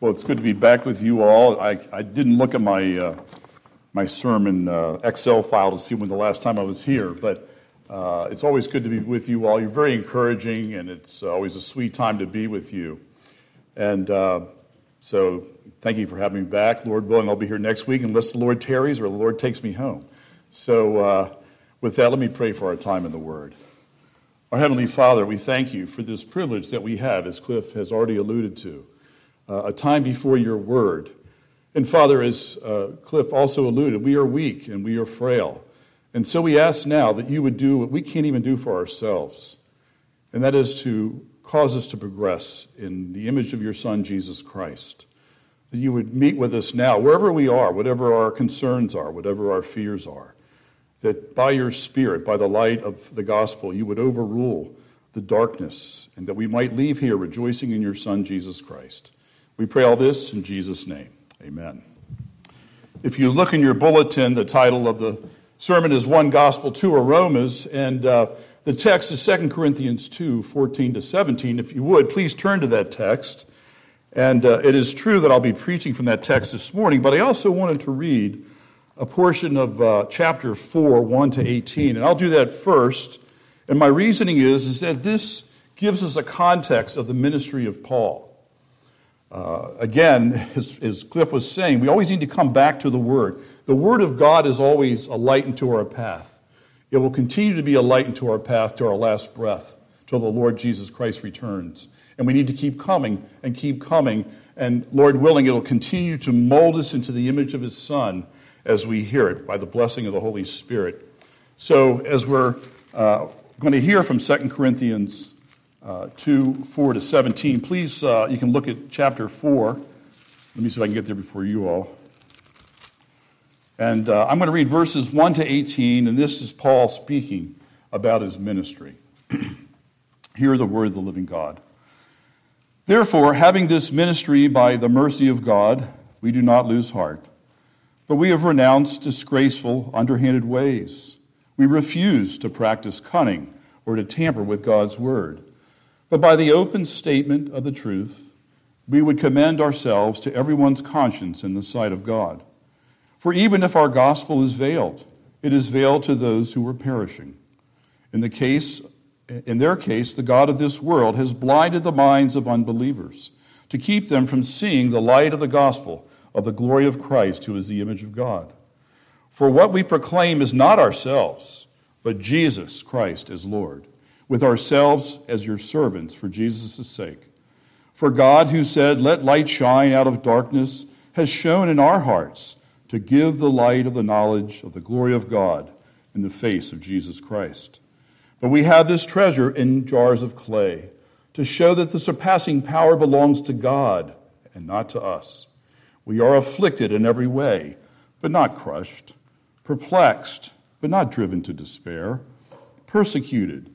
Well, it's good to be back with you all. I, I didn't look at my, uh, my sermon uh, Excel file to see when the last time I was here, but uh, it's always good to be with you all. You're very encouraging, and it's always a sweet time to be with you. And uh, so, thank you for having me back. Lord willing, I'll be here next week unless the Lord tarries or the Lord takes me home. So, uh, with that, let me pray for our time in the Word. Our Heavenly Father, we thank you for this privilege that we have, as Cliff has already alluded to uh, a time before your word. And Father, as uh, Cliff also alluded, we are weak and we are frail. And so we ask now that you would do what we can't even do for ourselves, and that is to cause us to progress in the image of your Son, Jesus Christ. That you would meet with us now, wherever we are, whatever our concerns are, whatever our fears are. That by your Spirit, by the light of the gospel, you would overrule the darkness, and that we might leave here rejoicing in your Son, Jesus Christ. We pray all this in Jesus' name. Amen. If you look in your bulletin, the title of the sermon is One Gospel, Two Aromas, and uh, the text is 2 Corinthians 2 14 to 17. If you would, please turn to that text. And uh, it is true that I'll be preaching from that text this morning, but I also wanted to read a portion of uh, chapter 4, 1 to 18. And I'll do that first. And my reasoning is, is that this gives us a context of the ministry of Paul. Uh, again, as, as, Cliff was saying, we always need to come back to the Word. The Word of God is always a light into our path. It will continue to be a light into our path to our last breath, till the Lord Jesus Christ returns. And we need to keep coming and keep coming. And Lord willing, it will continue to mold us into the image of His Son as we hear it by the blessing of the Holy Spirit. So, as we're uh, going to hear from 2 Corinthians uh, 2 4 to 17. Please, uh, you can look at chapter 4. Let me see if I can get there before you all. And uh, I'm going to read verses 1 to 18, and this is Paul speaking about his ministry. Hear the word of the living God. Therefore, having this ministry by the mercy of God, we do not lose heart. But we have renounced disgraceful, underhanded ways. We refuse to practice cunning or to tamper with God's word. But by the open statement of the truth, we would commend ourselves to everyone's conscience in the sight of God. For even if our gospel is veiled, it is veiled to those who are perishing. In the case in their case, the God of this world has blinded the minds of unbelievers to keep them from seeing the light of the gospel of the glory of Christ, who is the image of God. For what we proclaim is not ourselves, but Jesus Christ as Lord with ourselves as your servants for Jesus' sake. For God, who said, Let light shine out of darkness, has shone in our hearts to give the light of the knowledge of the glory of God in the face of Jesus Christ. But we have this treasure in jars of clay to show that the surpassing power belongs to God and not to us. We are afflicted in every way, but not crushed, perplexed, but not driven to despair, persecuted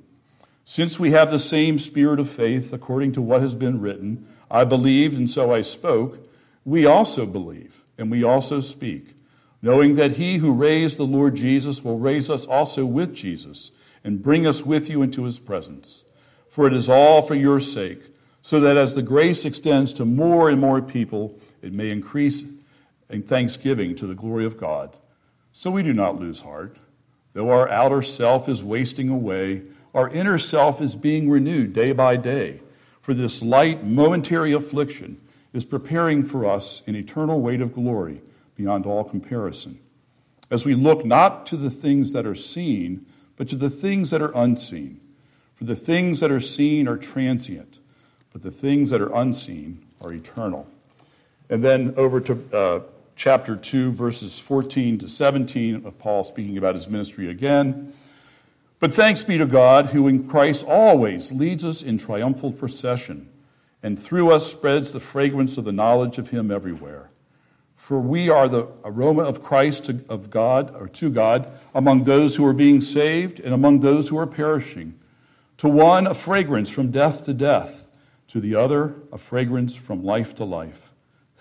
Since we have the same spirit of faith, according to what has been written, I believed and so I spoke, we also believe and we also speak, knowing that he who raised the Lord Jesus will raise us also with Jesus and bring us with you into his presence. For it is all for your sake, so that as the grace extends to more and more people, it may increase in thanksgiving to the glory of God. So we do not lose heart. Though our outer self is wasting away, our inner self is being renewed day by day, for this light, momentary affliction is preparing for us an eternal weight of glory beyond all comparison. As we look not to the things that are seen, but to the things that are unseen. For the things that are seen are transient, but the things that are unseen are eternal. And then over to uh, chapter 2, verses 14 to 17 of Paul speaking about his ministry again. But thanks be to God, who in Christ always leads us in triumphal procession, and through us spreads the fragrance of the knowledge of Him everywhere. For we are the aroma of Christ to, of God or to God among those who are being saved and among those who are perishing. To one a fragrance from death to death, to the other a fragrance from life to life.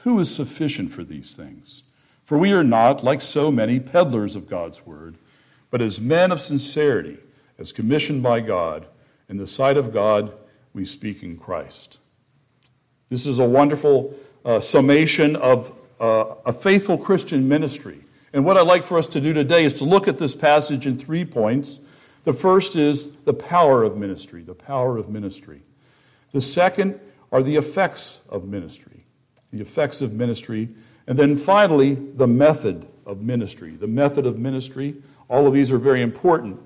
Who is sufficient for these things? For we are not, like so many, peddlers of God's word, but as men of sincerity, as commissioned by God, in the sight of God, we speak in Christ. This is a wonderful uh, summation of uh, a faithful Christian ministry. And what I'd like for us to do today is to look at this passage in three points. The first is the power of ministry, the power of ministry. The second are the effects of ministry, the effects of ministry. And then finally, the method of ministry, the method of ministry. All of these are very important.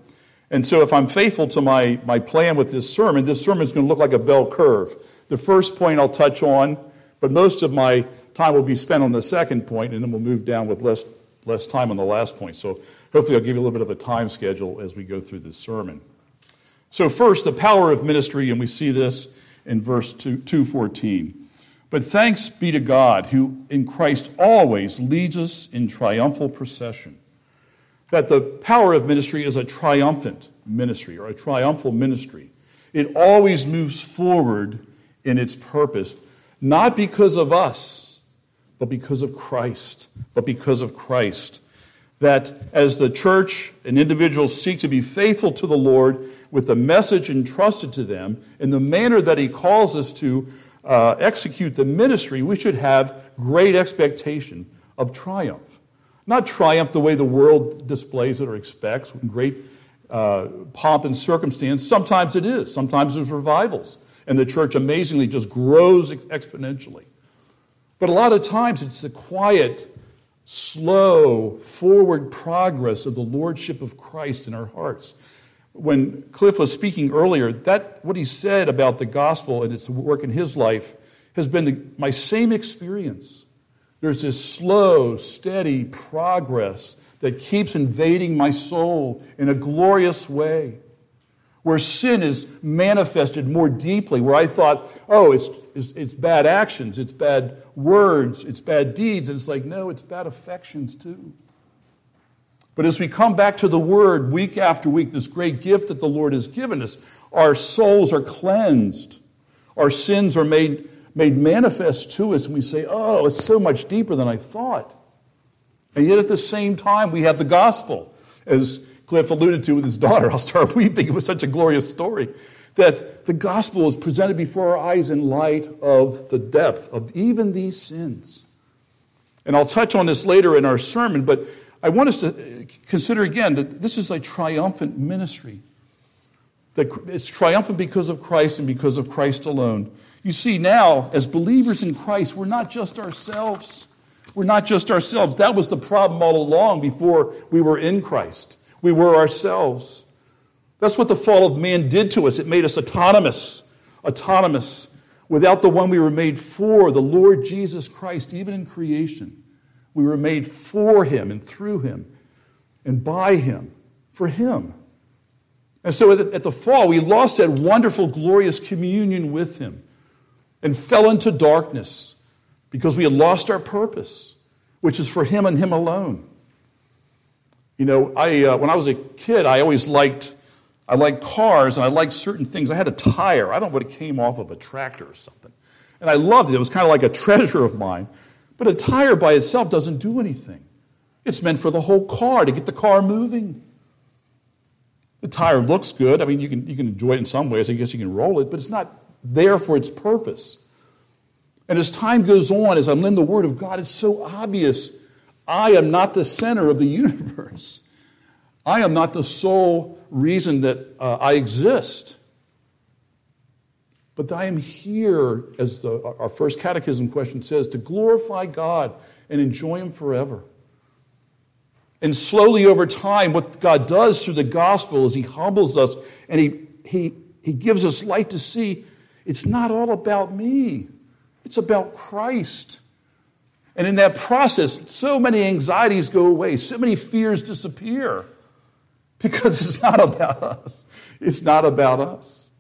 And so, if I'm faithful to my, my plan with this sermon, this sermon is going to look like a bell curve. The first point I'll touch on, but most of my time will be spent on the second point, and then we'll move down with less, less time on the last point. So hopefully, I'll give you a little bit of a time schedule as we go through this sermon. So, first, the power of ministry, and we see this in verse 2, 214. But thanks be to God, who in Christ always leads us in triumphal procession. That the power of ministry is a triumphant ministry or a triumphal ministry. It always moves forward in its purpose, not because of us, but because of Christ. But because of Christ. That as the church and individuals seek to be faithful to the Lord with the message entrusted to them in the manner that He calls us to uh, execute the ministry, we should have great expectation of triumph. Not triumph the way the world displays it or expects, with great uh, pomp and circumstance. Sometimes it is. Sometimes there's revivals. And the church amazingly just grows exponentially. But a lot of times it's the quiet, slow, forward progress of the lordship of Christ in our hearts. When Cliff was speaking earlier, that what he said about the gospel and its work in his life has been the, my same experience. There's this slow, steady progress that keeps invading my soul in a glorious way where sin is manifested more deeply, where I thought, oh, it's, it's, it's, bad actions, it's bad words, it's bad deeds. And it's like, no, it's bad affections too. But as we come back to the Word week after week, this great gift that the Lord has given us, our souls are cleansed, our sins are made, made manifest to us, and we say, oh, it's so much deeper than I thought. And yet at the same time, we have the gospel. As Cliff alluded to with his daughter. I'll start weeping. It was such a glorious story that the gospel is presented before our eyes in light of the depth of even these sins. And I'll touch on this later in our sermon, but I want us to uh, consider again that this is a triumphant ministry. That it's triumphant because of Christ and because of Christ alone. You see, now, as believers in Christ, we're not just ourselves. We're not just ourselves. That was the problem all along before we were in Christ we were ourselves. That's what the fall of man did to us. It made us autonomous, autonomous, without the one we were made for, the Lord Jesus Christ, even in creation. We were made for him and through him and by him, for him. And so at the fall, we lost that wonderful, glorious communion with him and fell into darkness because we had lost our purpose, which is for him and him alone. You know, I, uh, when I was a kid, I always liked, I liked cars and I liked certain things. I had a tire. I don't know what it came off of a tractor or something. And I loved it. It was kind of like a treasure of mine. But a tire by itself doesn't do anything. It's meant for the whole car, to get the car moving. The tire looks good. I mean, you can, you can enjoy it in some ways. I guess you can roll it, but it's not there for its purpose. And as time goes on, as I'm in the Word of God, it's so obvious I am not the center of the universe. I am not the sole reason that uh, I exist. But I am here, as the, our first catechism question says, to glorify God and enjoy Him forever. And slowly over time, what God does through the gospel is He humbles us and He, he, he gives us light to see it's not all about me, it's about Christ. And in that process, so many anxieties go away, so many fears disappear because it's not about us. It's not about us.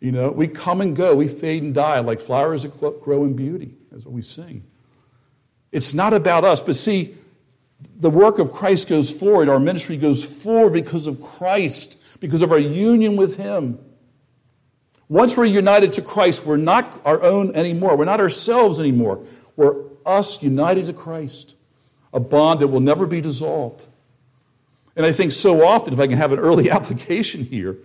You know, we come and go, we fade and die like flowers that grow in beauty, as what we sing. It's not about us. But see, the work of Christ goes forward. Our ministry goes forward because of Christ, because of our union with Him. Once we're united to Christ, we're not our own anymore. We're not ourselves anymore. We're us united to Christ, a bond that will never be dissolved. And I think so often, if I can have an early application here,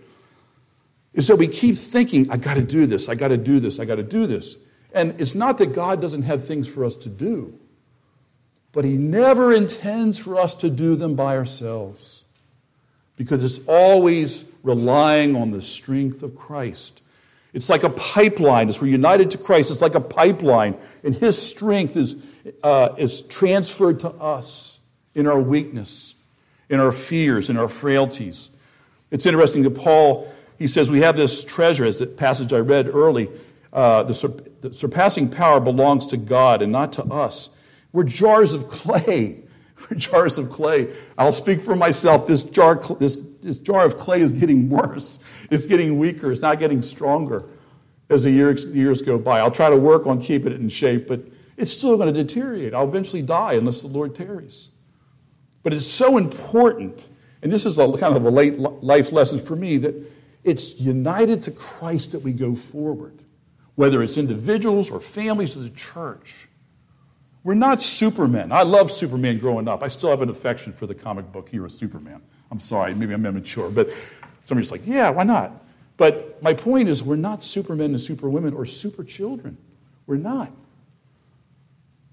is that we keep thinking, I got to do this, I got to do this, I got to do this. And it's not that God doesn't have things for us to do, but He never intends for us to do them by ourselves because it's always relying on the strength of Christ. It's like a pipeline. As we're united to Christ, it's like a pipeline, and His strength is, uh, is transferred to us in our weakness, in our fears, in our frailties. It's interesting that Paul he says we have this treasure, as the passage I read early. Uh, the, sur- the surpassing power belongs to God and not to us. We're jars of clay. Jars of clay. I'll speak for myself. This jar, this, this jar of clay is getting worse. It's getting weaker. It's not getting stronger as the years, years go by. I'll try to work on keeping it in shape, but it's still going to deteriorate. I'll eventually die unless the Lord tarries. But it's so important, and this is a kind of a late life lesson for me, that it's united to Christ that we go forward, whether it's individuals or families or the church. We're not Supermen. I love Superman growing up. I still have an affection for the comic book hero Superman. I'm sorry, maybe I'm immature, but somebody's like, yeah, why not? But my point is, we're not supermen and superwomen or super children. We're not.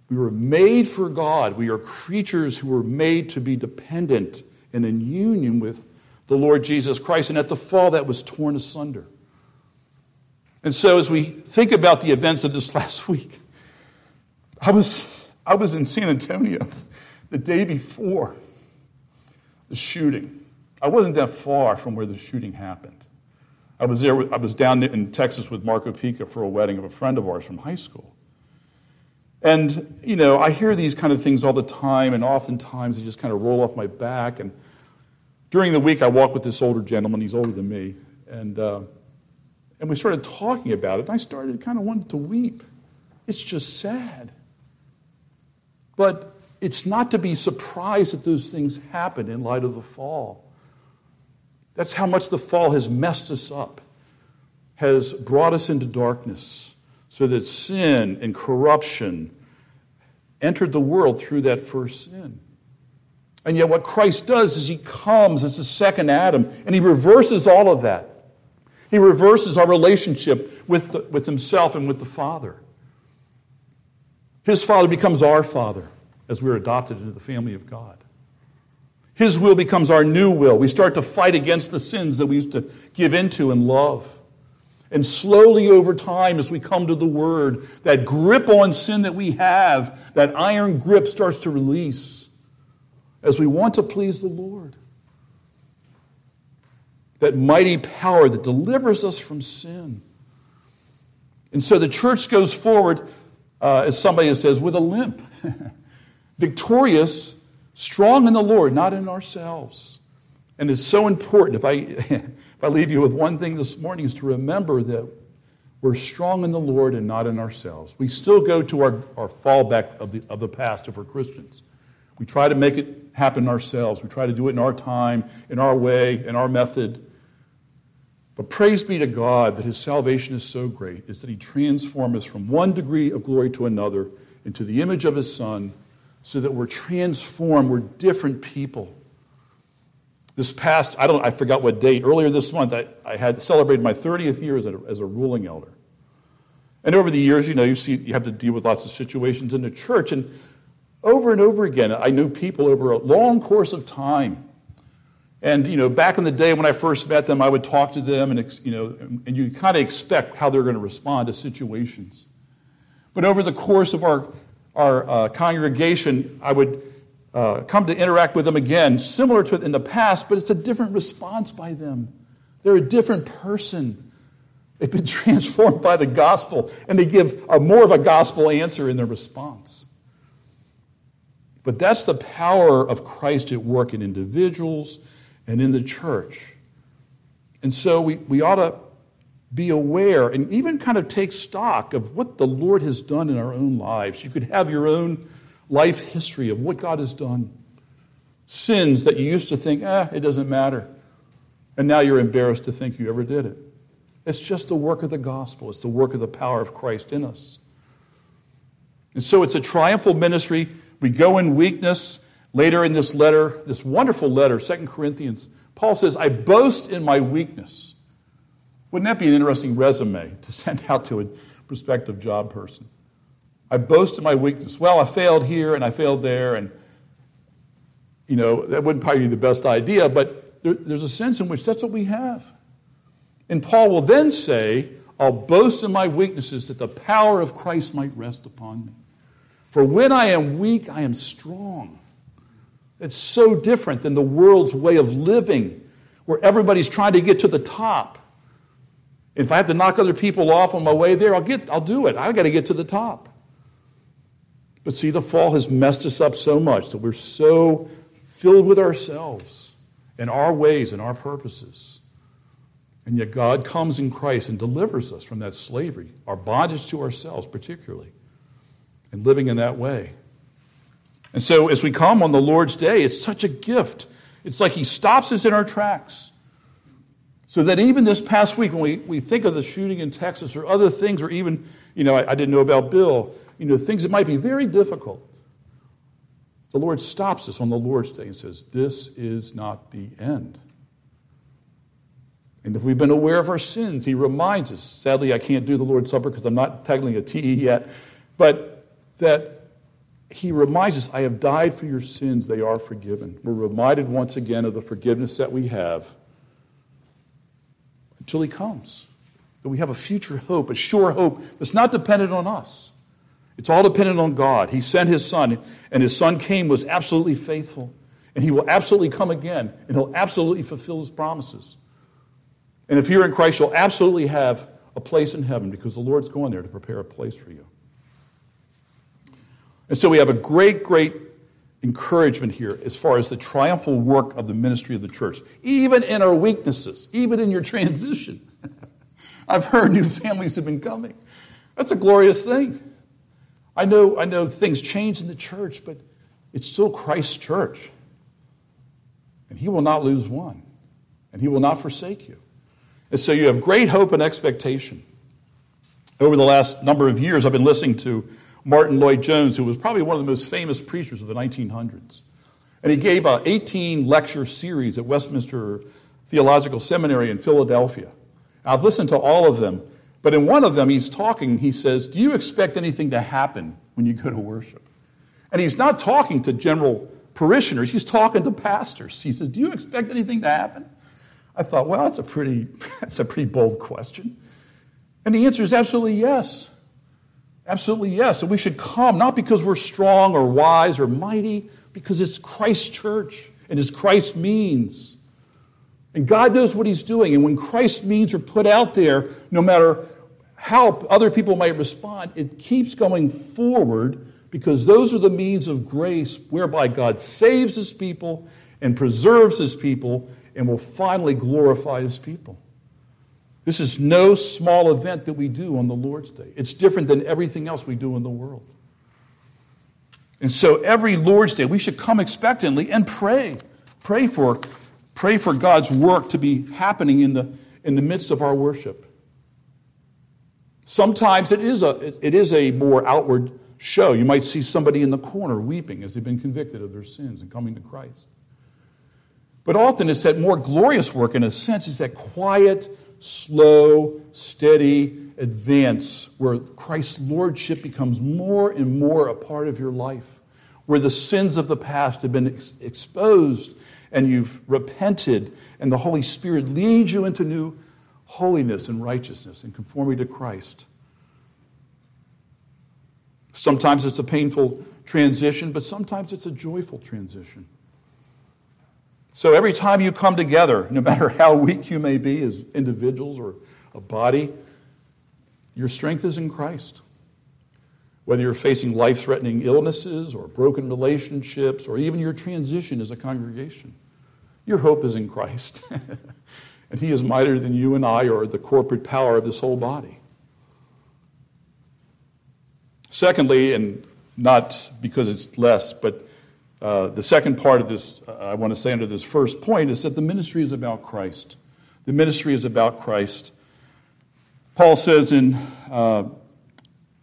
We were made for God. We are creatures who were made to be dependent and in union with the Lord Jesus Christ, and at the fall that was torn asunder. And so, as we think about the events of this last week, I was, I was in San Antonio the day before the shooting. I wasn't that far from where the shooting happened. I was there. I was down in Texas with Marco Pica for a wedding of a friend of ours from high school. And you know, I hear these kind of things all the time, and oftentimes they just kind of roll off my back. And during the week, I walked with this older gentleman. He's older than me. And, uh, and we started talking about it. And I started kind of wanting to weep. It's just sad. But it's not to be surprised that those things happen in light of the fall. That's how much the fall has messed us up, has brought us into darkness, so that sin and corruption entered the world through that first sin. And yet, what Christ does is he comes as the second Adam and he reverses all of that. He reverses our relationship with, the, with himself and with the Father. His Father becomes our Father as we're adopted into the family of God. His will becomes our new will. We start to fight against the sins that we used to give into and love. And slowly over time, as we come to the Word, that grip on sin that we have, that iron grip starts to release as we want to please the Lord. That mighty power that delivers us from sin. And so the church goes forward, uh, as somebody says, with a limp, victorious, strong in the Lord, not in ourselves. And it's so important. If I, if I leave you with one thing this morning, is to remember that we're strong in the Lord and not in ourselves. We still go to our, our fallback of the, of the past if we're Christians. We try to make it happen ourselves. We try to do it in our time, in our way, in our method. But praise be to God that His salvation is so great, is that He transforms us from one degree of glory to another into the image of His Son, so that we're transformed, we're different people. This past, I don't, I forgot what date, earlier this month, I, I had celebrated my 30th year as a, as a ruling elder. And over the years, you know, you see, you have to deal with lots of situations in the church. And over and over again. I knew people over a long course of time. And, you know, back in the day when I first met them, I would talk to them and, you know, and you kind of expect how they're going to respond to situations. But over the course of our, our uh, congregation, I would uh, come to interact with them again, similar to it in the past, but it's a different response by them. They're a different person. They've been transformed by the gospel, and they give a more of a gospel answer in their response. But that's the power of Christ at work in individuals and in the church. And so we, we ought to be aware and even kind of take stock of what the Lord has done in our own lives. You could have your own life history of what God has done. Sins that you used to think, eh, it doesn't matter. And now you're embarrassed to think you ever did it. It's just the work of the gospel, it's the work of the power of Christ in us. And so it's a triumphal ministry. We go in weakness. Later in this letter, this wonderful letter, Second Corinthians, Paul says, I boast in my weakness. Wouldn't that be an interesting resume to send out to a prospective job person? I boast in my weakness. Well, I failed here and I failed there, and you know, that wouldn't probably be the best idea, but there, there's a sense in which that's what we have. And Paul will then say, I'll boast in my weaknesses that the power of Christ might rest upon me. For when I am weak, I am strong. It's so different than the world's way of living, where everybody's trying to get to the top. If I have to knock other people off on my way there, I'll, get, I'll do it. I've got to get to the top. But see, the fall has messed us up so much that we're so filled with ourselves and our ways and our purposes. And yet God comes in Christ and delivers us from that slavery, our bondage to ourselves, particularly, and living in that way. And so, as we come on the Lord's Day, it's such a gift. It's like He stops us in our tracks. So that even this past week, when we, we think of the shooting in Texas or other things, or even, you know, I, I didn't know about Bill, you know, things that might be very difficult, the Lord stops us on the Lord's Day and says, This is not the end. And if we've been aware of our sins, He reminds us. Sadly, I can't do the Lord's Supper because I'm not technically a TE yet, but that he reminds us, I have died for your sins, they are forgiven. We're reminded once again of the forgiveness that we have until he comes. That we have a future hope, a sure hope that's not dependent on us. It's all dependent on God. He sent his son, and his son came, was absolutely faithful. And he will absolutely come again, and he'll absolutely fulfill his promises. And if you're in Christ, you'll absolutely have a place in heaven because the Lord's going there to prepare a place for you. And so we have a great, great encouragement here as far as the triumphal work of the ministry of the church, even in our weaknesses, even in your transition. I've heard new families have been coming. That's a glorious thing. I know, I know things change in the church, but it's still Christ's church. And he will not lose one, and he will not forsake you. And so you have great hope and expectation. Over the last number of years, I've been listening to Martyn Lloyd-Jones, who was probably one of the most famous preachers of the 1900s. And he gave an 18 lecture series at Westminster Theological Seminary in Philadelphia. I've listened to all of them, but in one of them, he's talking, he says, Do you expect anything to happen when you go to worship? And he's not talking to general parishioners, he's talking to pastors. He says, Do you expect anything to happen? I thought, well, that's a pretty, that's a pretty bold question. And the answer is absolutely yes. Absolutely, yes. And we should come not because we're strong or wise or mighty, because it's Christ's church and it's Christ's means. And God knows what He's doing. And when Christ's means are put out there, no matter how other people might respond, it keeps going forward because those are the means of grace whereby God saves His people and preserves His people and will finally glorify His people. This is no small event that we do on the Lord's Day. It's different than everything else we do in the world. And so every Lord's Day, we should come expectantly and pray. Pray for, pray for God's work to be happening in the, in the midst of our worship. Sometimes it is, a, it is a more outward show. You might see somebody in the corner weeping as they've been convicted of their sins and coming to Christ. But often it's that more glorious work, in a sense, it's that quiet, slow, steady advance where Christ's lordship becomes more and more a part of your life, where the sins of the past have been ex- exposed and you've repented, and the Holy Spirit leads you into new holiness and righteousness and conformity to Christ. Sometimes it's a painful transition, but sometimes it's a joyful transition. So every time you come together, no matter how weak you may be as individuals or a body, your strength is in Christ. Whether you're facing life threatening illnesses or broken relationships or even your transition as a congregation, your hope is in Christ. and He is mightier than you and I or the corporate power of this whole body. Secondly, and not because it's less, but uh, the second part of this, uh, I want to say under this first point, is that the ministry is about Christ. The ministry is about Christ. Paul says in, uh,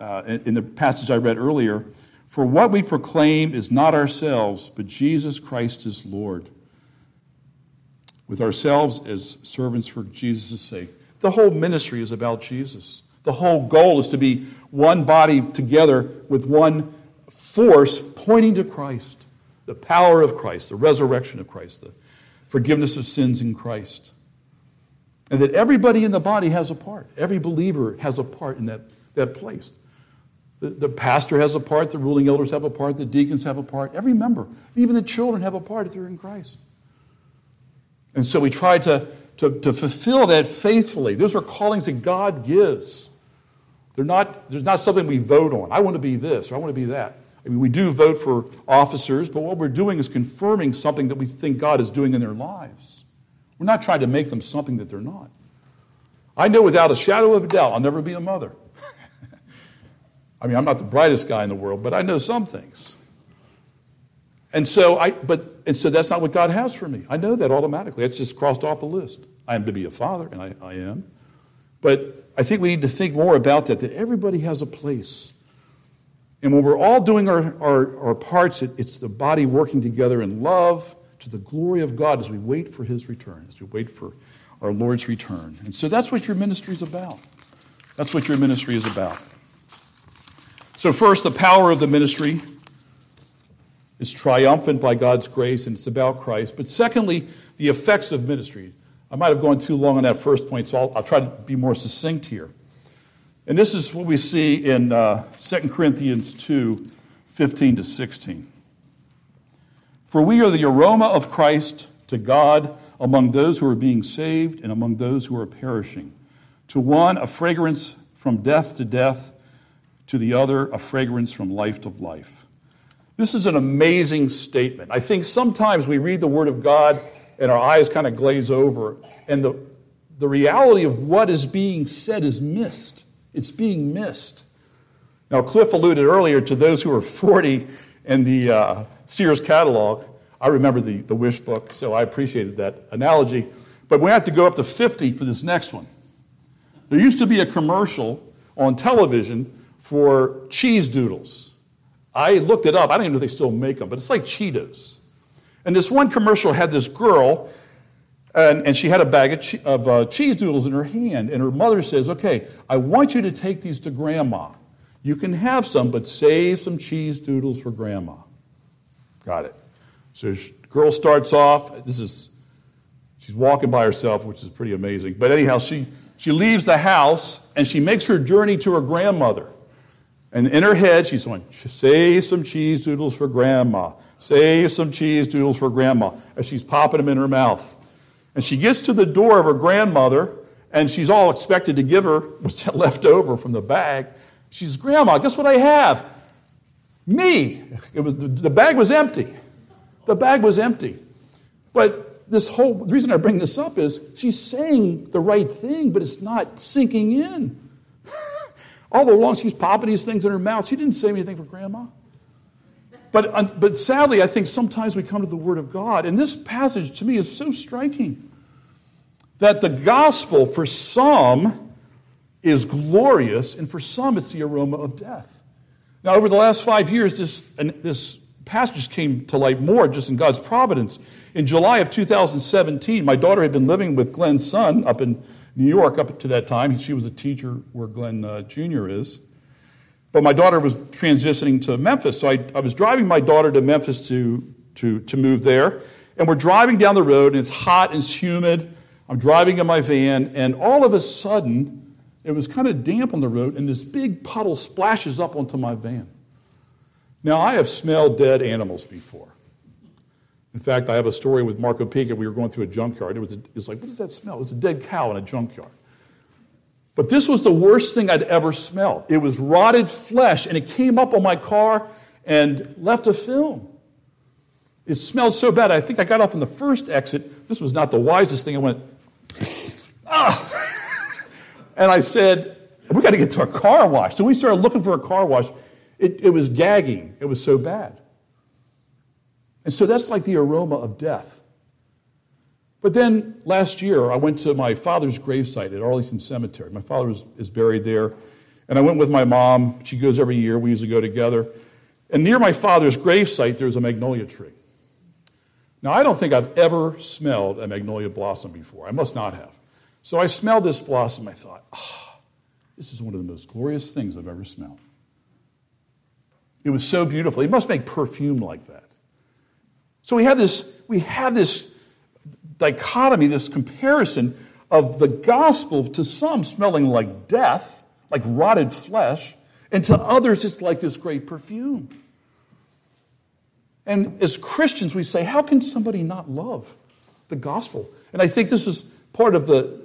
uh, in the passage I read earlier, For what we proclaim is not ourselves, but Jesus Christ is Lord, with ourselves as servants for Jesus' sake. The whole ministry is about Jesus. The whole goal is to be one body together with one force pointing to Christ, the power of Christ, the resurrection of Christ, the forgiveness of sins in Christ. And that everybody in the body has a part. Every believer has a part in that, that place. The, the pastor has a part, the ruling elders have a part, the deacons have a part, every member, even the children have a part if they're in Christ. And so we try to, to, to fulfill that faithfully. Those are callings that God gives. They're not, there's not something we vote on. I want to be this or I want to be that. I mean, we do vote for officers, but what we're doing is confirming something that we think God is doing in their lives. We're not trying to make them something that they're not. I know without a shadow of a doubt I'll never be a mother. I mean, I'm not the brightest guy in the world, but I know some things. And so I but and so that's not what God has for me. I know that automatically. It's just crossed off the list. I am to be a father, and I, I am. But I think we need to think more about that, that everybody has a place. And when we're all doing our, our, our parts, it, it's the body working together in love to the glory of God as we wait for his return, as we wait for our Lord's return. And so that's what your ministry is about. That's what your ministry is about. So, first, the power of the ministry is triumphant by God's grace and it's about Christ. But secondly, the effects of ministry. I might have gone too long on that first point, so I'll, I'll try to be more succinct here. And this is what we see in uh, 2 Corinthians 2 15 to 16. For we are the aroma of Christ to God among those who are being saved and among those who are perishing. To one, a fragrance from death to death, to the other, a fragrance from life to life. This is an amazing statement. I think sometimes we read the Word of God and our eyes kind of glaze over, and the, the reality of what is being said is missed. It's being missed. Now, Cliff alluded earlier to those who are 40 in the uh, Sears catalog. I remember the, the wish book, so I appreciated that analogy. But we have to go up to 50 for this next one. There used to be a commercial on television for cheese doodles. I looked it up. I don't even know if they still make them, but it's like Cheetos. And this one commercial had this girl, and, and she had a bag of, che- of uh, cheese doodles in her hand. And her mother says, Okay, I want you to take these to grandma. You can have some, but save some cheese doodles for grandma. Got it. So the girl starts off. This is, she's walking by herself, which is pretty amazing. But anyhow, she, she leaves the house and she makes her journey to her grandmother. And in her head, she's going, save some cheese doodles for grandma. Save some cheese doodles for grandma. As she's popping them in her mouth. And she gets to the door of her grandmother, and she's all expected to give her what's left over from the bag. She says, Grandma, guess what I have? Me. It was, the bag was empty. The bag was empty. But this whole the reason I bring this up is she's saying the right thing, but it's not sinking in. All the long she's popping these things in her mouth, she didn't say anything for grandma. But, but sadly, I think sometimes we come to the Word of God, and this passage to me is so striking that the gospel for some is glorious, and for some it's the aroma of death. Now, over the last five years, this, this passage came to light more just in God's providence. In July of 2017, my daughter had been living with Glenn's son up in New York up to that time. She was a teacher where Glenn uh, Jr. is. But my daughter was transitioning to Memphis. So I, I was driving my daughter to Memphis to, to, to move there. And we're driving down the road, and it's hot and it's humid. I'm driving in my van, and all of a sudden, it was kind of damp on the road, and this big puddle splashes up onto my van. Now, I have smelled dead animals before. In fact, I have a story with Marco Pica. We were going through a junkyard. It was, a, it was like, what does that smell? It was a dead cow in a junkyard. But this was the worst thing I'd ever smelled. It was rotted flesh, and it came up on my car and left a film. It smelled so bad. I think I got off on the first exit. This was not the wisest thing. I went, ah! and I said, we got to get to a car wash. So we started looking for a car wash. It, it was gagging, it was so bad. And so that's like the aroma of death. But then last year, I went to my father's gravesite at Arlington Cemetery. My father is, is buried there. And I went with my mom. She goes every year. We used to go together. And near my father's gravesite, there's a magnolia tree. Now, I don't think I've ever smelled a magnolia blossom before. I must not have. So I smelled this blossom. I thought, oh, this is one of the most glorious things I've ever smelled. It was so beautiful. It must make perfume like that. So we have this, we have this dichotomy, this comparison of the gospel to some smelling like death, like rotted flesh, and to others it's like this great perfume. And as Christians, we say, how can somebody not love the gospel? And I think this is part of the,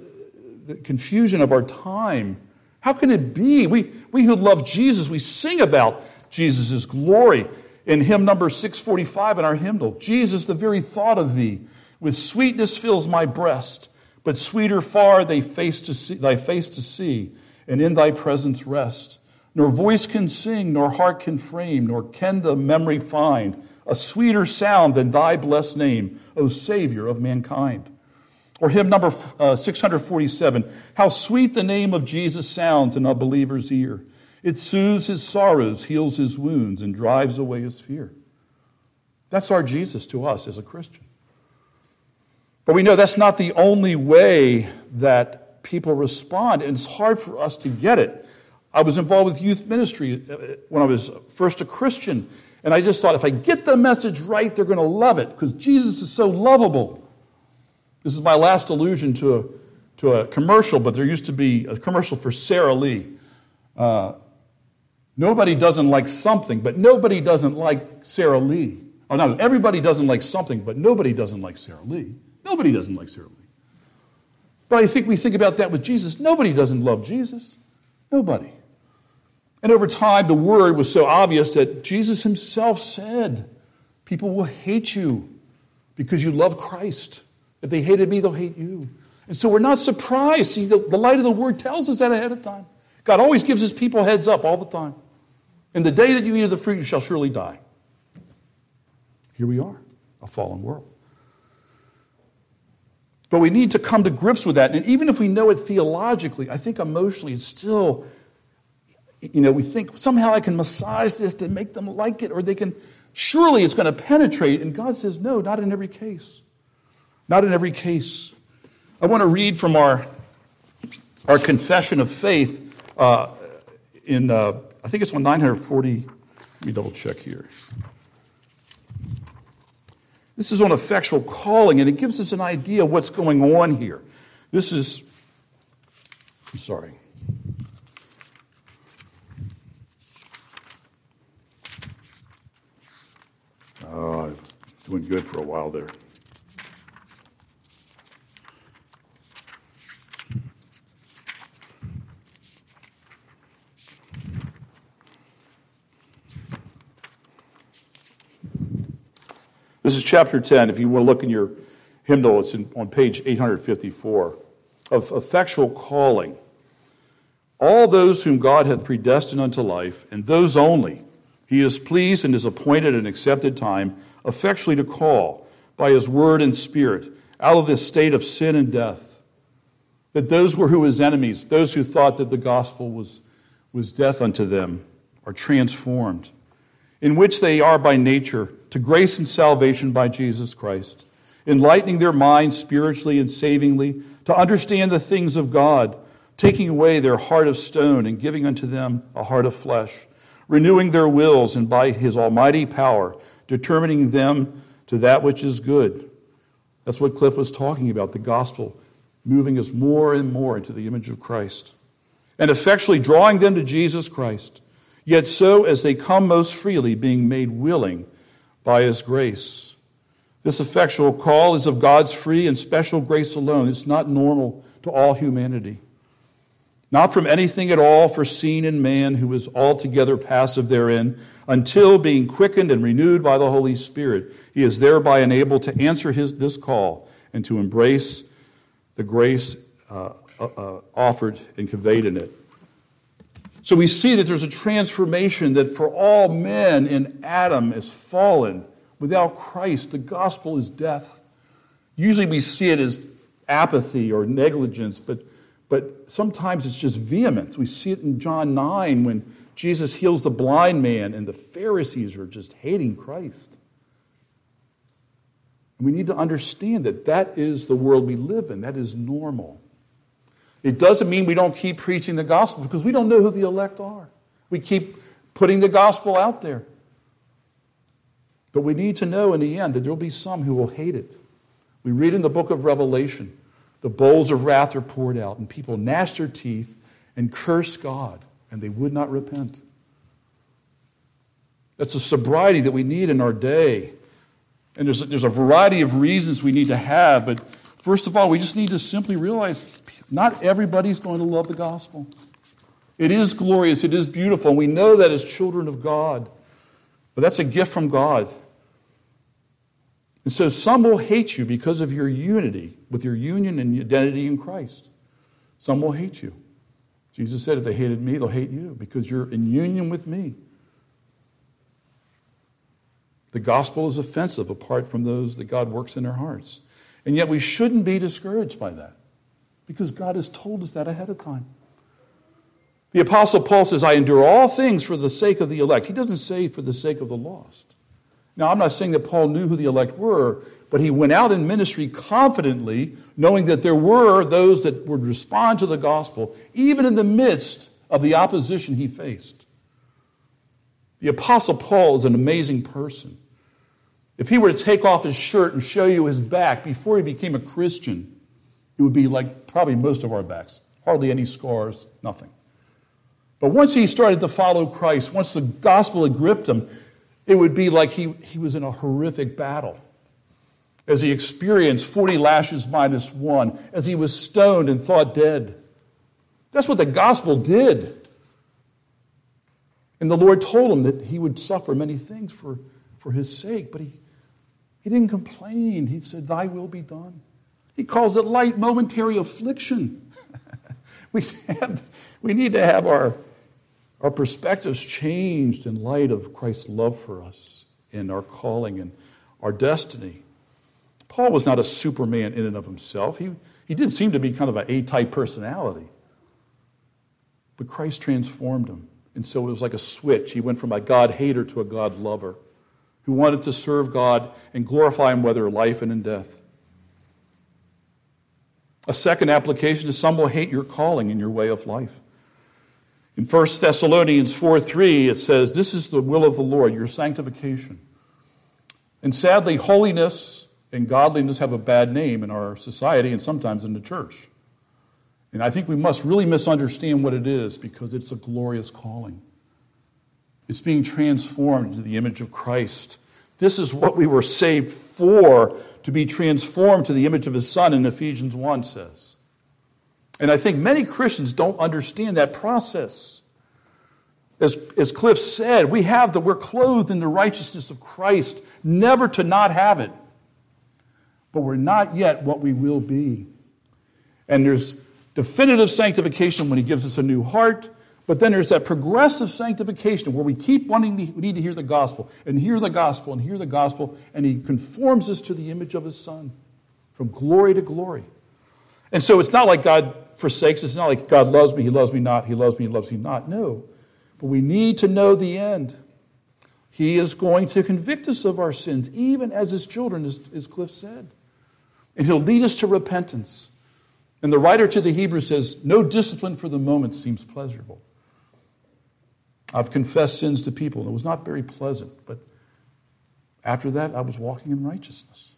the confusion of our time. How can it be? We, we who love Jesus, we sing about Jesus' glory in hymn number 645 in our hymnal. Jesus, the very thought of thee, with sweetness fills my breast, but sweeter far thy face to see, thy face to see and in thy presence rest. Nor voice can sing, nor heart can frame, nor can the memory find a sweeter sound than thy blessed name, O Savior of mankind. Or hymn number uh, 647 How sweet the name of Jesus sounds in a believer's ear. It soothes his sorrows, heals his wounds, and drives away his fear. That's our Jesus to us as a Christian. But we know that's not the only way that people respond, and it's hard for us to get it. I was involved with youth ministry uh, when I was first a Christian, and I just thought if I get the message right, they're going to love it because Jesus is so lovable. This is my last allusion to a, to a commercial, but there used to be a commercial for Sara Lee. Uh, nobody doesn't like something, but nobody doesn't like Sara Lee. Oh, no, everybody doesn't like something, but nobody doesn't like Sara Lee. Nobody doesn't like Sara Lee. But I think we think about that with Jesus. Nobody doesn't love Jesus. Nobody. And over time, the word was so obvious that Jesus himself said, People will hate you because you love Christ. If they hated me, they'll hate you. And so we're not surprised. See, the, the light of the word tells us that ahead of time. God always gives his people heads up all the time. And the day that you eat of the fruit, you shall surely die. Here we are, a fallen world. But we need to come to grips with that. And even if we know it theologically, I think emotionally it's still you know, we think somehow I can massage this to make them like it, or they can, surely it's going to penetrate. And God says, no, not in every case. Not in every case. I want to read from our, our confession of faith uh, in, uh, I think it's on 940. Let me double check here. This is on effectual calling, and it gives us an idea of what's going on here. This is, I'm sorry. Oh, I was doing good for a while there. This is chapter 10. If you want to look in your hymnal, it's in, on page 854 of effectual calling. All those whom God hath predestined unto life, and those only he is pleased and is appointed an accepted time effectually to call by his word and spirit out of this state of sin and death. That those were who his enemies, those who thought that the gospel was, was death unto them, are transformed, in which they are by nature to grace and salvation by Jesus Christ, enlightening their minds spiritually and savingly to understand the things of God, taking away their heart of stone and giving unto them a heart of flesh renewing their wills, and by his almighty power, determining them to that which is good. That's what Cliff was talking about the gospel moving us more and more into the image of Christ, and effectually drawing them to Jesus Christ, yet so as they come most freely, being made willing by his grace. This effectual call is of God's free and special grace alone. It's not normal to all humanity not from anything at all foreseen in man who is altogether passive therein, until being quickened and renewed by the Holy Spirit, he is thereby enabled to answer his, this call and to embrace the grace uh, uh, uh offered and conveyed in it. So we see that there's a transformation that for all men in Adam is fallen. Without Christ, the gospel is death. Usually we see it as apathy or negligence, but, but sometimes it's just vehemence. We see it in John 9 when Jesus heals the blind man and the Pharisees are just hating Christ. We need to understand that that is the world we live in. That is normal. It doesn't mean we don't keep preaching the gospel because we don't know who the elect are. We keep putting the gospel out there. But we need to know in the end that there will be some who will hate it. We read in the book of Revelation the bowls of wrath are poured out, and people gnash their teeth and curse God, and they would not repent. That's a sobriety that we need in our day. And there's a, there's a variety of reasons we need to have, but first of all, we just need to simply realize not everybody's going to love the gospel. It is glorious, it is beautiful, and we know that as children of God. But that's a gift from God. And so some will hate you because of your unity, with your union and identity in Christ. Some will hate you. Jesus said, if they hated me, they'll hate you because you're in union with me. The gospel is offensive apart from those that God works in their hearts. And yet we shouldn't be discouraged by that because God has told us that ahead of time. The Apostle Paul says, I endure all things for the sake of the elect. He doesn't say for the sake of the lost. Now, I'm not saying that Paul knew who the elect were, but he went out in ministry confidently, knowing that there were those that would respond to the gospel, even in the midst of the opposition he faced. The Apostle Paul is an amazing person. If he were to take off his shirt and show you his back before he became a Christian, it would be like probably most of our backs hardly any scars, nothing. But once he started to follow Christ, once the gospel had gripped him, it would be like he, he was in a horrific battle. As he experienced 40 lashes minus one, as he was stoned and thought dead. That's what the gospel did. And the Lord told him that he would suffer many things for, for his sake, but he, he didn't complain. He said, Thy will be done. He calls it light momentary affliction. we, have, we need to have our, our perspectives changed in light of Christ's love for us and our calling and our destiny. Paul was not a superman in and of himself. He, he did seem to be kind of an A type personality. But Christ transformed him. And so it was like a switch. He went from a God hater to a God lover who wanted to serve God and glorify Him whether life and in death. A second application is some will hate your calling and your way of life. In 1 Thessalonians 4 3, it says, This is the will of the Lord, your sanctification. And sadly, holiness and godliness have a bad name in our society and sometimes in the church. And I think we must really misunderstand what it is because it's a glorious calling. It's being transformed into the image of Christ. This is what we were saved for, to be transformed to the image of his Son, in Ephesians 1 says. And I think many Christians don't understand that process. As, as Cliff said, we have that we're clothed in the righteousness of Christ, never to not have it. But we're not yet what we will be. And there's definitive sanctification when he gives us a new heart but then there's that progressive sanctification where we keep wanting to, we need to hear the gospel and hear the gospel and hear the gospel, and he conforms us to the image of his son from glory to glory. And so it's not like God forsakes us, it's not like God loves me, he loves me not, he loves me, he loves me not. No. But we need to know the end. He is going to convict us of our sins, even as his children, as, as Cliff said. And he'll lead us to repentance. And the writer to the Hebrews says, No discipline for the moment seems pleasurable. I've confessed sins to people, and it was not very pleasant, but after that, I was walking in righteousness.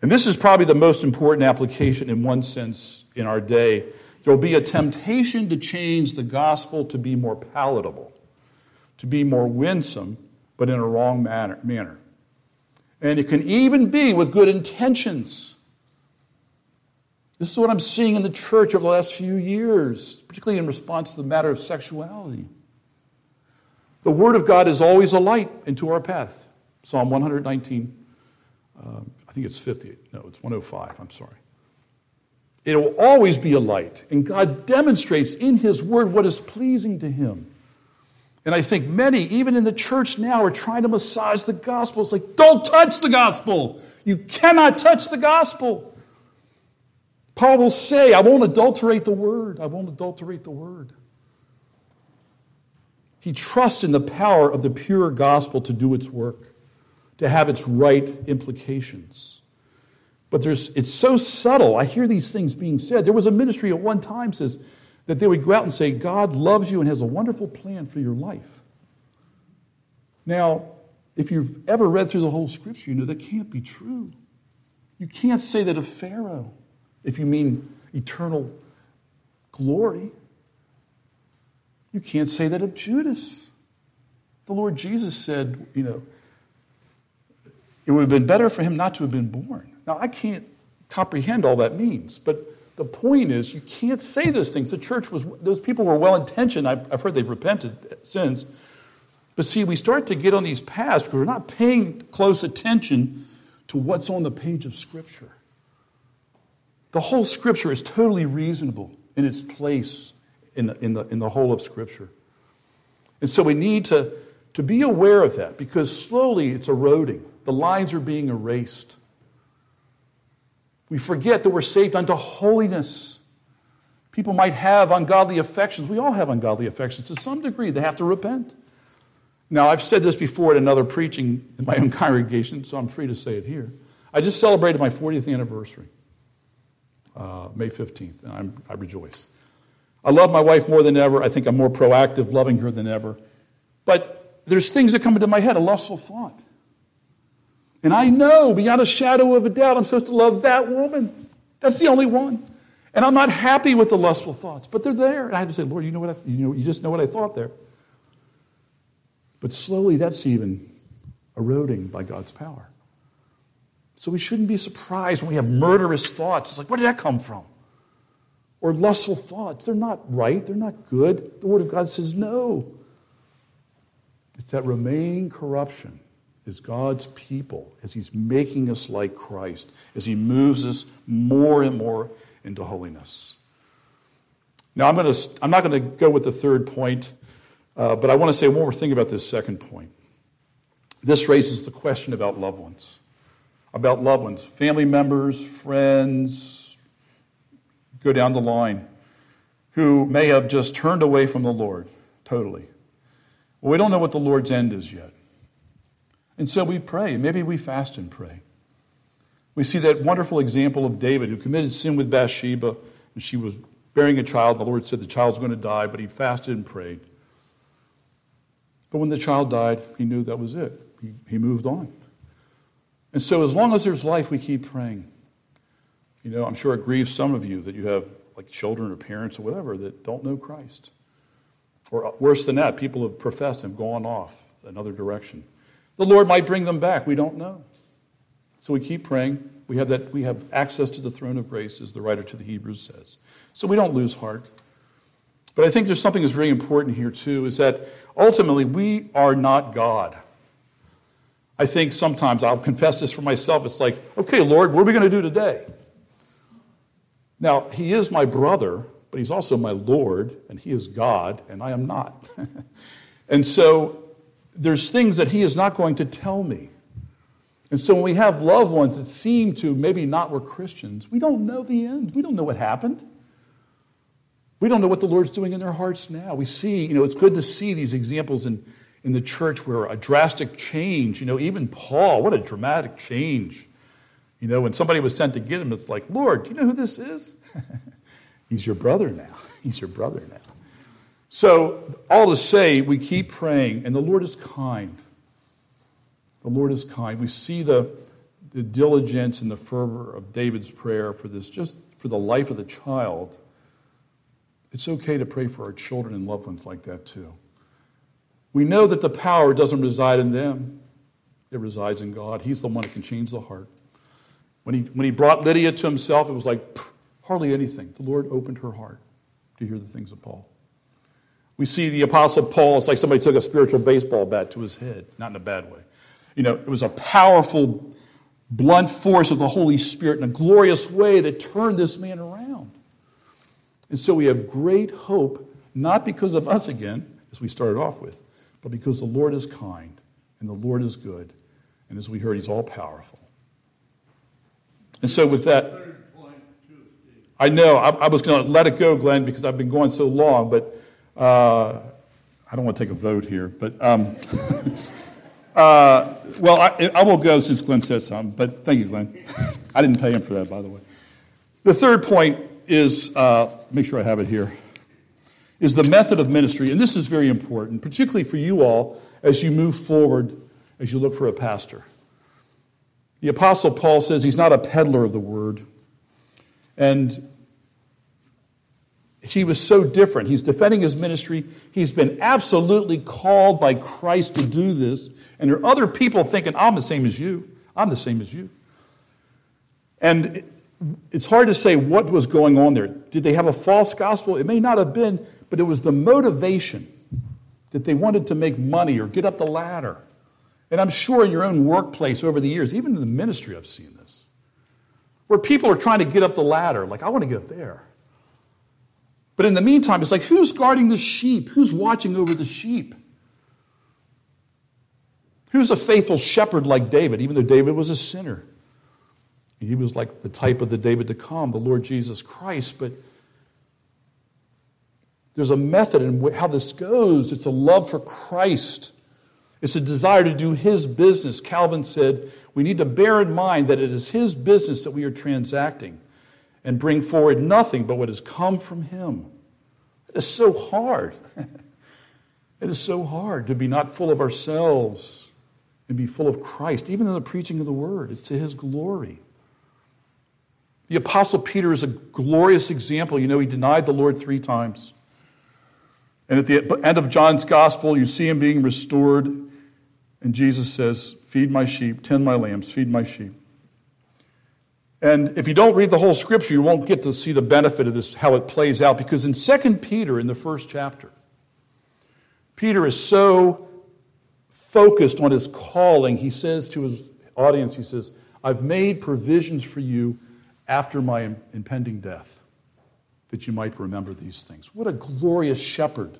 And this is probably the most important application in one sense in our day. There will be a temptation to change the gospel to be more palatable, to be more winsome, but in a wrong manner. manner. And it can even be with good intentions. This is what I'm seeing in the church over the last few years, particularly in response to the matter of sexuality. The Word of God is always a light into our path. Psalm 119, uh, I think it's 50. No, it's 105. I'm sorry. It will always be a light. And God demonstrates in His Word what is pleasing to Him. And I think many, even in the church now, are trying to massage the gospel. It's like, don't touch the gospel. You cannot touch the gospel. Paul will say, I won't adulterate the word. I won't adulterate the word. He trusts in the power of the pure gospel to do its work, to have its right implications. But there's, it's so subtle. I hear these things being said. There was a ministry at one time says that they would go out and say, God loves you and has a wonderful plan for your life. Now, if you've ever read through the whole scripture, you know that can't be true. You can't say that of Pharaoh if you mean eternal glory. You can't say that of Judas. The Lord Jesus said, you know, it would have been better for him not to have been born. Now, I can't comprehend all that means, but the point is, you can't say those things. The church was, those people were well intentioned. I've, heard they've repented since. But see, we start to get on these paths because we're not paying close attention to what's on the page of Scripture. The whole Scripture is totally reasonable in its place in the, in the, in the whole of Scripture. And so we need to, to be aware of that because slowly it's eroding. The lines are being erased. We forget that we're saved unto holiness. People might have ungodly affections. We all have ungodly affections to some degree. They have to repent. Now, I've said this before at another preaching in my own congregation, so I'm free to say it here. I just celebrated my 40th anniversary, uh, May 15th, and I'm, I rejoice. I love my wife more than ever. I think I'm more proactive, loving her than ever. But there's things that come into my head, a lustful thought. And I know beyond a shadow of a doubt I'm supposed to love that woman. That's the only one. And I'm not happy with the lustful thoughts, but they're there. And I have to say, Lord, you know what I, you know, you just know what I thought there. But slowly that's even eroding by God's power. So we shouldn't be surprised when we have murderous thoughts. It's like, where did that come from? Or lustful thoughts. They're not right. They're not good. The Word of God says no. It's that remaining corruption as God's people, as He's making us like Christ, as He moves us more and more into holiness. Now, I'm, going to, I'm not going to go with the third point, uh, but I want to say one more thing about this second point. This raises the question about loved ones, about loved ones, family members, friends, go down the line, who may have just turned away from the Lord totally. Well, we don't know what the Lord's end is yet. And so we pray. Maybe we fast and pray. We see that wonderful example of David who committed sin with Bathsheba, and she was bearing a child. The Lord said the child's going to die, but he fasted and prayed. But when the child died, he knew that was it. He, he moved on. And so, as long as there's life, we keep praying. You know, I'm sure it grieves some of you that you have like children or parents or whatever that don't know Christ. Or uh, worse than that, people have professed and gone off another direction. The Lord might bring them back. We don't know. So we keep praying. We have, that, we have access to the throne of grace, as the writer to the Hebrews says. So we don't lose heart. But I think there's something that's very important here, too, is that ultimately we are not God. I think sometimes, I'll confess this for myself, it's like, okay, Lord, what are we going to do today? Now, He is my brother, but He's also my Lord, and He is God, and I am not. and so there's things that he is not going to tell me. And so when we have loved ones that seem to maybe not were Christians, we don't know the end. We don't know what happened. We don't know what the Lord's doing in their hearts now. We see, you know, it's good to see these examples in, in the church where a drastic change, you know, even Paul, what a dramatic change. You know, when somebody was sent to get him, it's like, Lord, do you know who this is? He's your brother now. He's your brother now. So, all to say, we keep praying, and the Lord is kind. The Lord is kind. We see the, the diligence and the fervor of David's prayer for this, just for the life of the child. It's okay to pray for our children and loved ones like that too. We know that the power doesn't reside in them, it resides in God. He's the one that can change the heart. When he, when he brought Lydia to himself, it was like hardly anything. The Lord opened her heart to hear the things of Paul. We see the Apostle Paul, it's like somebody took a spiritual baseball bat to his head, not in a bad way. You know, it was a powerful blunt force of the Holy Spirit in a glorious way that turned this man around. And so we have great hope, not because of us again, as we started off with, but because the Lord is kind and the Lord is good. And as we heard, He's all powerful. And so, with that, I know I, I was going to let it go, Glenn, because I've been going so long, but uh, I don't want to take a vote here. But, um, uh, well, I, I, will go since Glenn says something, but thank you, Glenn. I didn't pay him for that, by the way. The third point is uh, make sure I have it here is the method of ministry. And this is very important, particularly for you all as you move forward, as you look for a pastor. The Apostle Paul says he's not a peddler of the word. And he was so different. He's defending his ministry. He's been absolutely called by Christ to do this. And there are other people thinking, I'm the same as you. I'm the same as you. And it's hard to say what was going on there. Did they have a false gospel? It may not have been, but it was the motivation that they wanted to make money or get up the ladder. And I'm sure in your own workplace over the years, even in the ministry, I've seen this, where people are trying to get up the ladder, like, I want to get up there. But in the meantime, it's like, who's guarding the sheep? Who's watching over the sheep? Who's a faithful shepherd like David, even though David was a sinner? He was like the type of the David to come, the Lord Jesus Christ. But there's a method in how this goes. It's a love for Christ. It's a desire to do his business. Calvin said, we need to bear in mind that it is his business that we are transacting and bring forward nothing but what has come from him. It is so hard. it is so hard to be not full of ourselves and be full of Christ, even in the preaching of the word. It's to his glory. The Apostle Peter is a glorious example. You know, he denied the Lord three times. And at the end of John's gospel, you see him being restored. And Jesus says, Feed my sheep, tend my lambs, feed my sheep. And if you don't read the whole scripture, you won't get to see the benefit of this, how it plays out. Because in 2 Peter, in the first chapter, Peter is so focused on his calling, he says to his audience, he says, I've made provisions for you after my impending death, that you might remember these things. What a glorious shepherd.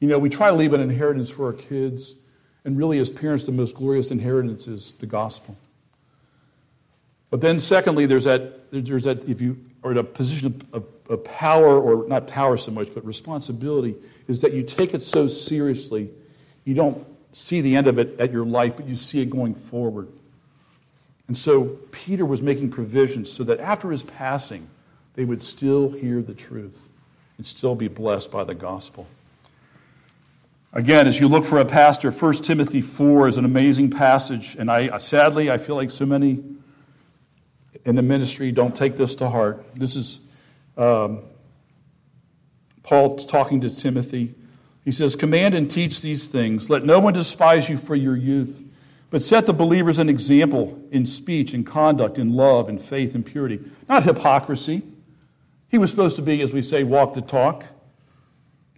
You know, we try to leave an inheritance for our kids, and really, as parents, the most glorious inheritance is the gospel. But then, secondly, there's that, there's that if you are in a position of, of power, or not power so much, but responsibility, is that you take it so seriously, you don't see the end of it at your life, but you see it going forward. And so Peter was making provisions so that after his passing, they would still hear the truth and still be blessed by the gospel. Again, as you look for a pastor, 1 Timothy 4 is an amazing passage, and I sadly I feel like so many in the ministry don't take this to heart. This is um, Paul talking to Timothy. He says, Command and teach these things. Let no one despise you for your youth but set the believers an example in speech and conduct, in love and faith and purity. Not hypocrisy. He was supposed to be, as we say, walk the talk.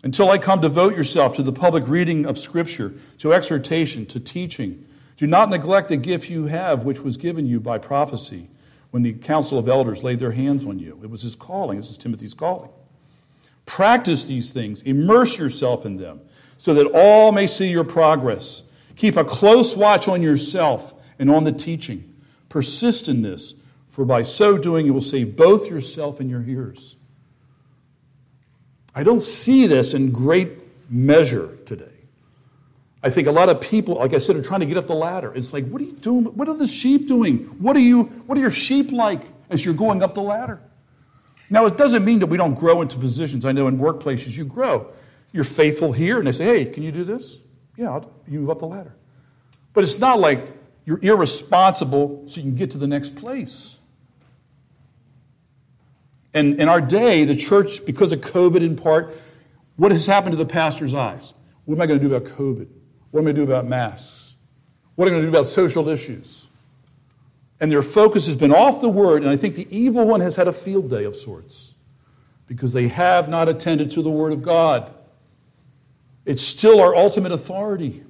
Until I come, devote yourself to the public reading of Scripture, to exhortation, to teaching. Do not neglect the gift you have, which was given you by prophecy when the council of elders laid their hands on you. It was his calling. This is Timothy's calling. Practice these things, immerse yourself in them, so that all may see your progress. Keep a close watch on yourself and on the teaching. Persist in this, for by so doing, you will save both yourself and your hearers. I don't see this in great measure today. I think a lot of people, like I said, are trying to get up the ladder. It's like, what are you doing? What are the sheep doing? What are you, what are your sheep like as you're going up the ladder? Now, it doesn't mean that we don't grow into positions. I know in workplaces you grow. You're faithful here, and they say, hey, can you do this? Yeah, you move up the ladder. But it's not like you're irresponsible so you can get to the next place. And in our day, the church, because of COVID in part, what has happened to the pastor's eyes? What am I going to do about COVID? What am I going to do about masks? What am I going to do about social issues? And their focus has been off the word, and I think the evil one has had a field day of sorts because they have not attended to the word of God. It's still our ultimate authority.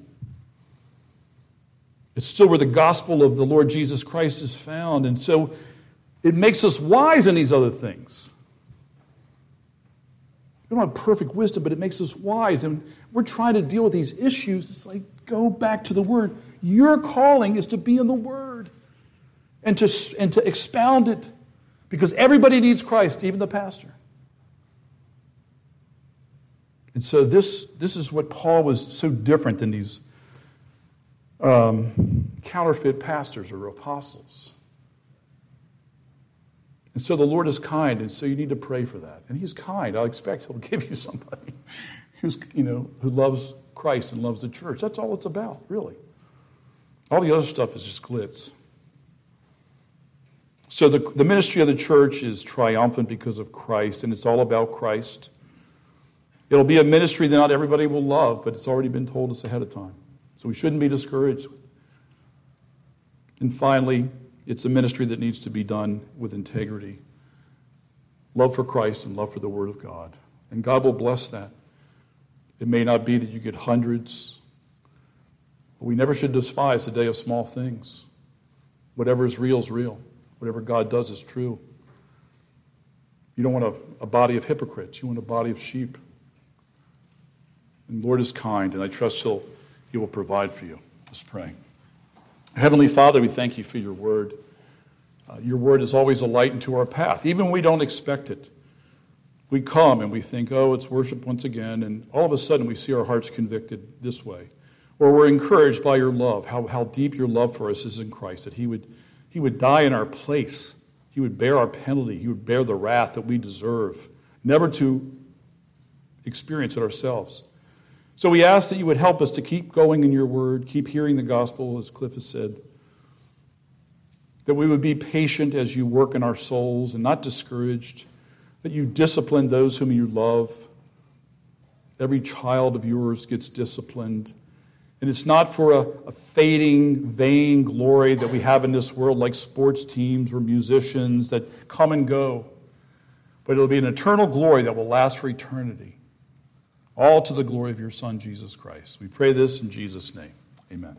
It's still where the gospel of the Lord Jesus Christ is found. And so it makes us wise in these other things. We don't have perfect wisdom, but it makes us wise. And we're trying to deal with these issues. It's like, go back to the Word. Your calling is to be in the Word and to, and to expound it because everybody needs Christ, even the pastor. And so this, this is what Paul was so different than these um, counterfeit pastors or apostles. And so the Lord is kind, and so you need to pray for that. And He's kind. I expect He'll give you somebody who's, you know, who loves Christ and loves the church. That's all it's about, really. All the other stuff is just glitz. So the, the ministry of the church is triumphant because of Christ, and it's all about Christ. It'll be a ministry that not everybody will love, but it's already been told us ahead of time. So we shouldn't be discouraged. And finally, it's a ministry that needs to be done with integrity love for Christ and love for the Word of God. And God will bless that. It may not be that you get hundreds, but we never should despise the day of small things. Whatever is real is real, whatever God does is true. You don't want a, a body of hypocrites, you want a body of sheep. And Lord is kind, and I trust He'll, He will provide for you. Let's pray. Heavenly Father, we thank you for your word. Uh, your word is always a light into our path, even when we don't expect it. We come and we think, oh, it's worship once again, and all of a sudden we see our hearts convicted this way. Or we're encouraged by your love, how, how deep your love for us is in Christ, that he would, he would die in our place. He would bear our penalty. He would bear the wrath that we deserve, never to experience it ourselves. So we ask that you would help us to keep going in your word, keep hearing the gospel, as Cliff has said. That we would be patient as you work in our souls and not discouraged. That you discipline those whom you love. Every child of yours gets disciplined. And it's not for a, a, fading, vain glory that we have in this world, like sports teams or musicians that come and go, but it'll be an eternal glory that will last for eternity all to the glory of your Son, Jesus Christ. We pray this in Jesus' name. Amen.